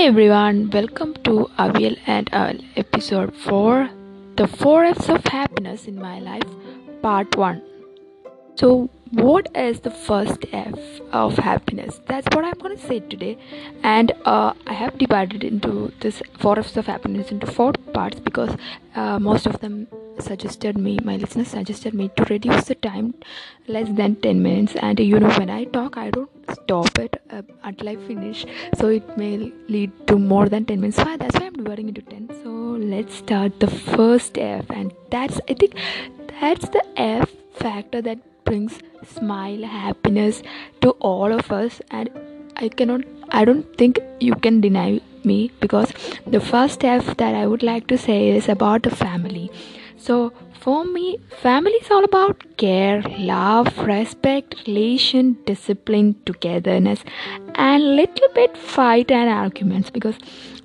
Hi everyone, welcome to Aviel and Avel episode 4 The 4 F's of Happiness in My Life, part 1. So, what is the first F of happiness? That's what I'm going to say today. And uh, I have divided into this 4 F's of happiness into 4 parts because uh, most of them suggested me, my listeners suggested me to reduce the time less than 10 minutes. And you know, when I talk, I don't stop it uh, until I finish, so it may lead to more than 10 minutes. So that's why I'm dividing into 10. So let's start the first F, and that's I think that's the F factor that brings smile, happiness to all of us, and I cannot, I don't think you can deny me because the first F that I would like to say is about the family. So, for me, family is all about care, love, respect, relation, discipline, togetherness, and little bit fight and arguments because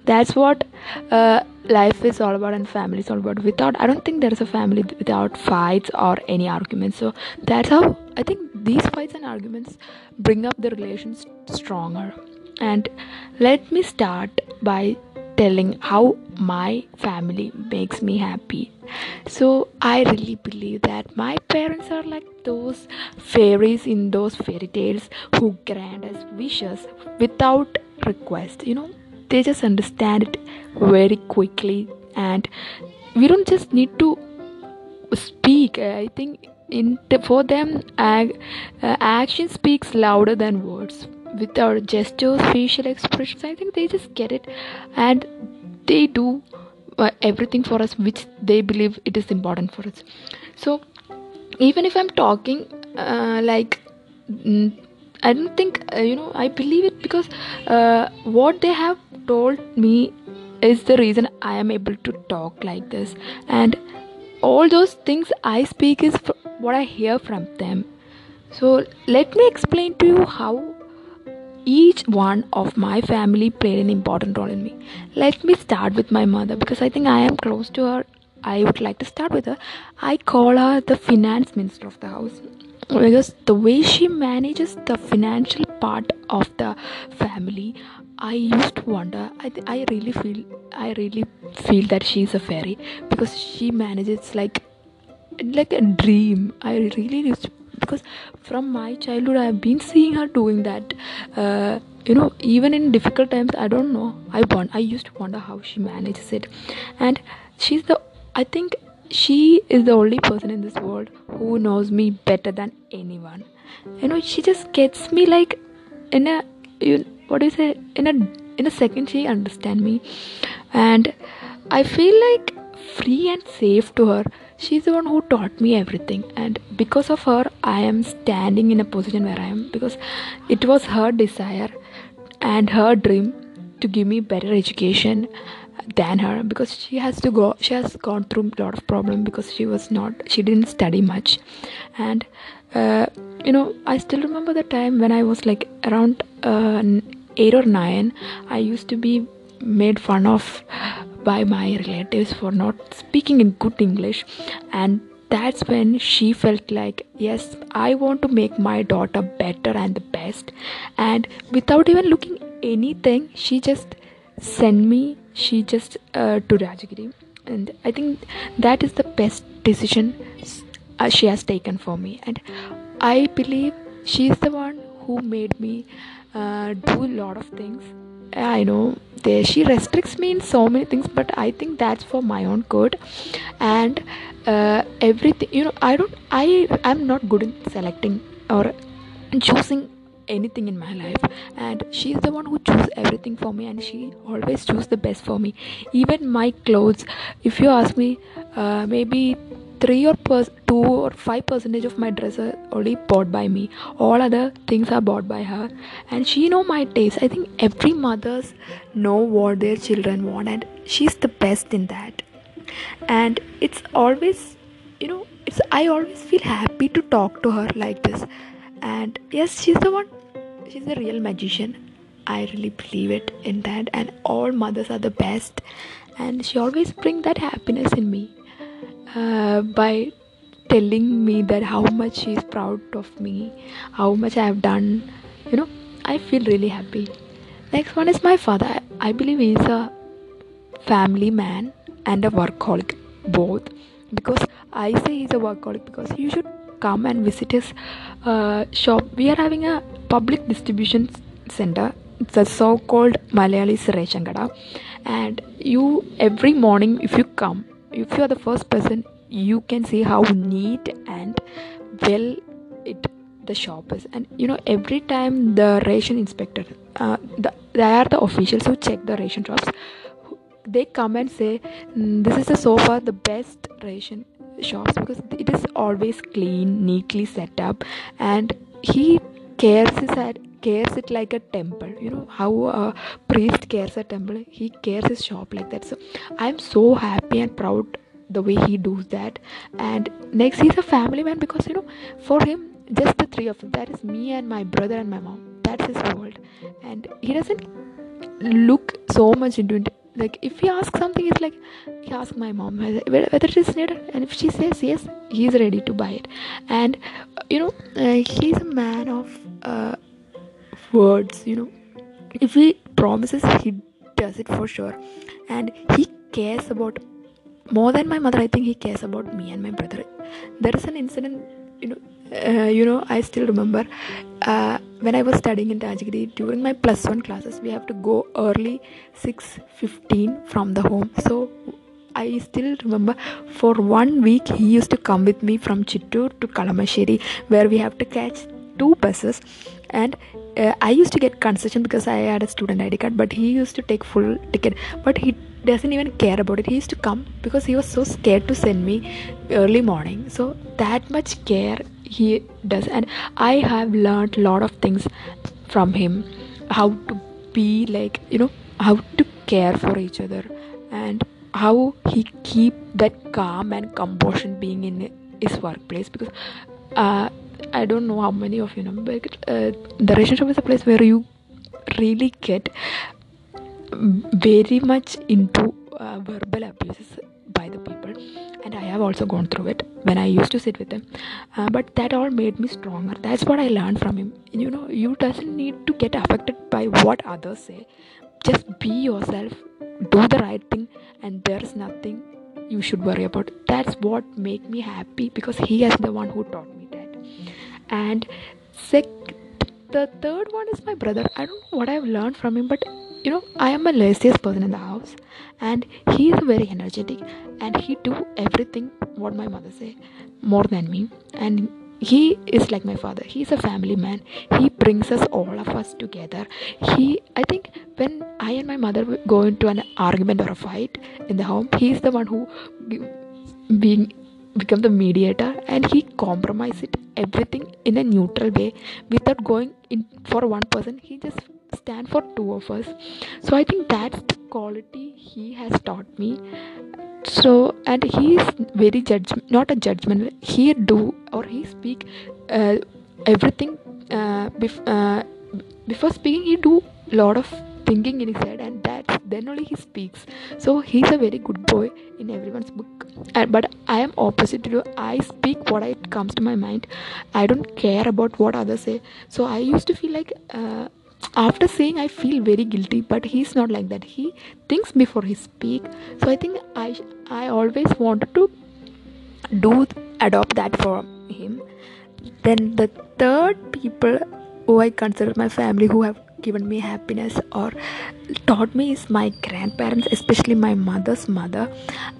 that's what uh, life is all about and family is all about. Without, I don't think there is a family without fights or any arguments. So that's how I think these fights and arguments bring up the relations stronger. And let me start by telling how my family makes me happy. So I really believe that my parents are like those fairies in those fairy tales who grant us wishes without request. You know, they just understand it very quickly, and we don't just need to speak. I think in for them, ag- uh, action speaks louder than words with our gestures, facial expressions. I think they just get it and they do uh, everything for us which they believe it is important for us. So even if I'm talking uh, like mm, I don't think uh, you know I believe it because uh, what they have told me is the reason I am able to talk like this and all those things I speak is what I hear from them. So let me explain to you how each one of my family played an important role in me. Let me start with my mother because I think I am close to her. I would like to start with her. I call her the finance minister of the house because the way she manages the financial part of the family i used to wonder i, th- I really feel i really feel that she's a fairy because she manages like like a dream. I really used to because from my childhood i have been seeing her doing that. Uh, you know even in difficult times i don't know i want i used to wonder how she manages it. And she's the i think she is the only person in this world who knows me better than anyone. You know she just gets me like in a you, what do you say? In a in a second she understand me. And i feel like free and safe to her. She's the one who taught me everything. And because of her i am standing in a position where i am. Because it was her desire and her dream to give me better education than her because she has to go she has gone through a lot of problem because she was not she didn't study much and uh, you know i still remember the time when i was like around uh, 8 or 9 i used to be made fun of by my relatives for not speaking in good English, and that's when she felt like, yes, I want to make my daughter better and the best. And without even looking anything, she just sent me. She just uh, to Rajagiri, and I think that is the best decision uh, she has taken for me. And I believe she is the one who made me uh, do a lot of things I know there she restricts me in so many things, but I think that's for my own good. And uh, everything, you know, I don't, I, I'm not good in selecting or choosing anything in my life. And she is the one who chooses everything for me and she always chooses the best for me. Even my clothes if you ask me uh, maybe three or per- two or five percentage of my dress are only bought by me. All other things are bought by her. And she know my taste. I think every mothers know what their children want and she's the best in that. And it's always you know it's i always feel happy to talk to her like this. And yes she's the one she's a real magician i really believe it in that and all mothers are the best and she always bring that happiness in me uh, by telling me that how much she's proud of me, how much I have done. You know, I feel really happy. next one is my father I, believe he's a family man and a workaholic both because i say he's a workaholic because you should come and visit his uh, shop. We are having a public distribution center. It's a so-called malayali ration kada and you every morning if you come if you are the first person you can see how neat and well it the shop is. And you know every time the ration inspector uh, the, they are the officials who check the ration shops. They come and say mm, this is the so far the best ration shops because it is always clean neatly set up. And he cares his head cares it like a temple. You know how a priest cares a temple. He cares his shop like that. So i'm so happy and proud the way he does that. And next he's a family man because you know for him just the three of them that is me and my brother and my mom. That's his world. And he doesn't look so much into it like if he asks something it's like he asks my mom whether whether it is needed and if she says yes he's ready to buy it. And uh, you know uh, he's a man of uh, words you know. If he promises he does it for sure. And he cares about more than my mother i think he cares about me and my brother. There is an incident you know uh, you know i still remember uh, when i was studying in Rajagiri during my plus 1 classes we have to go early 6:15 from the home. So I still remember for one week he used to come with me from Chittoor to Kalamassery where we have to catch two buses. And uh, I used to get concession because I had a student ID card but he used to take full ticket. But he doesn't even care about it. He used to come because he was so scared to send me early morning. So that much care he does. And i have learned a lot of things from him. How to be like you know how to care for each other and how he keep that calm and composure being in his workplace. Because uh, i don't know how many of you know but uh, the ration shop is a place where you really get very much into uh, verbal abuses by the people. And i have also gone through it when i used to sit with him. Uh, but that all made me stronger. That's what i learned from him. You know you doesn't need to get affected by what others say. Just be yourself. Do the right thing. And there's nothing you should worry about. That's what made me happy because he is the one who taught me that. And sec- the third one is my brother. I don't know what i've learned from him but you know i am a laziest person in the house and he is very energetic and he do everything what my mother say more than me. And he is like my father. He is a family man. He brings us all of us together. He i think when i and my mother go into an argument or a fight in the home he is the one who being become the mediator and he compromise it everything in a neutral way without going in for one person. He just stand for two of us. So i think that's the quality he has taught me. So and he is very judge not a judgment he do or he speak uh, everything uh, bef- uh, before speaking he do lot of thinking in his head and that then only he speaks. So he's a very good boy in everyone's book. And, but i am opposite to you. I speak what it comes to my mind. I don't care about what others say. So i used to feel like uh, after saying i feel very guilty but he's not like that. He thinks before he speak. So i think i i always wanted to do adopt that for him. Then the third people who i consider my family who have given me happiness or taught me is my grandparents especially my mother's mother.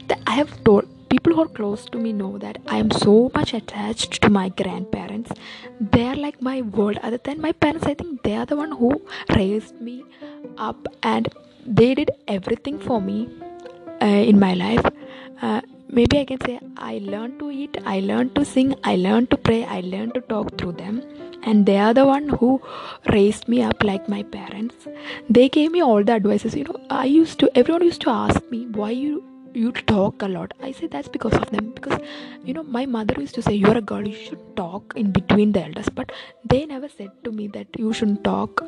That i have told people who are close to me know that I am so much attached to my grandparents. They are like my world. Other than my parents, I think they are the one who raised me up and they did everything for me uh, in my life. Uh, maybe I can say I learned to eat, I learned to sing, I learned to pray, I learned to talk through them. And they are the one who raised me up like my parents. They gave me all the advices. You know, I used to, everyone used to ask me, why you you talk a lot. I say that's because of them. Because you know my mother used to say you're a girl you should talk in between the elders. But they never said to me that you shouldn't talk.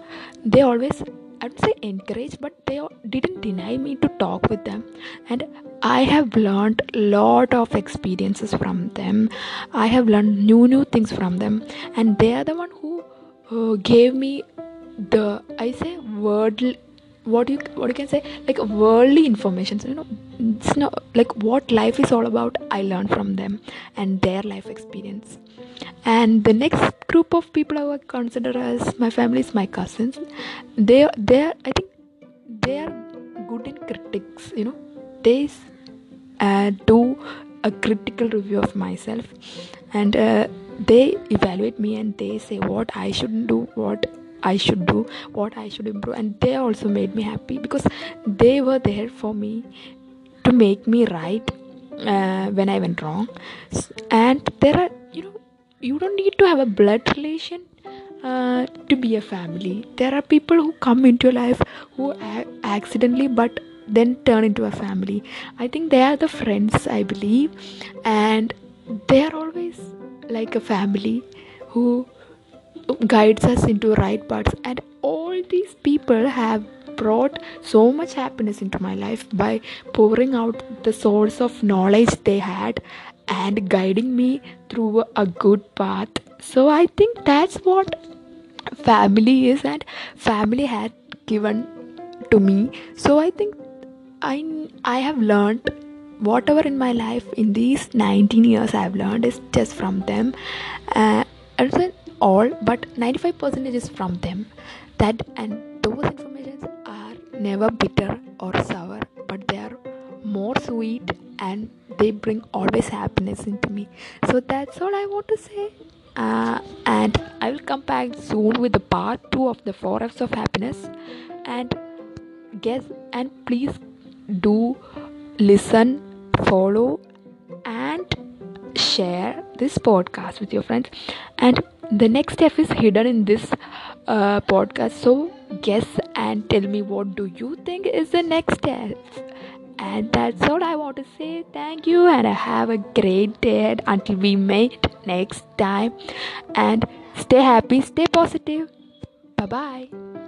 They always i would say encourage but they didn't deny me to talk with them. And i have learned a lot of experiences from them. I have learned new new things from them. And they are the one who uh, gave me the i say worldly what you what you can say like worldly information so, you know it's not like what life is all about i learned from them and their life experience. And the next group of people i would consider as my family is my cousins. They they i think they are good in critics you know. They uh, do a critical review of myself and uh, they evaluate me and they say what i shouldn't do what I should do, what I should improve, and they also made me happy because they were there for me to make me right uh, when I went wrong. And there are, you know, you don't need to have a blood relation uh, to be a family. There are people who come into your life who accidentally, but then turn into a family. I think they are the friends, I believe, and they are always like a family who guides us into right paths and all these people have brought so much happiness into my life by pouring out the source of knowledge they had and guiding me through a good path. So i think that's what family is and family had given to me. So i think i i have learned whatever in my life in these 19 years i've learned is just from them. Uh, all but 95% is from them. That and those informations are never bitter or sour but they are more sweet and they bring always happiness into me. So that's all i want to say. Uh, and i will come back soon with the part 2 of the 4 f's of happiness. And guess and please do listen follow and share this podcast with your friends. And the next step is hidden in this uh, podcast. So guess and tell me what do you think is the next step. And that's all i want to say. Thank you and have a great day until we meet next time. And stay happy stay positive. Bye bye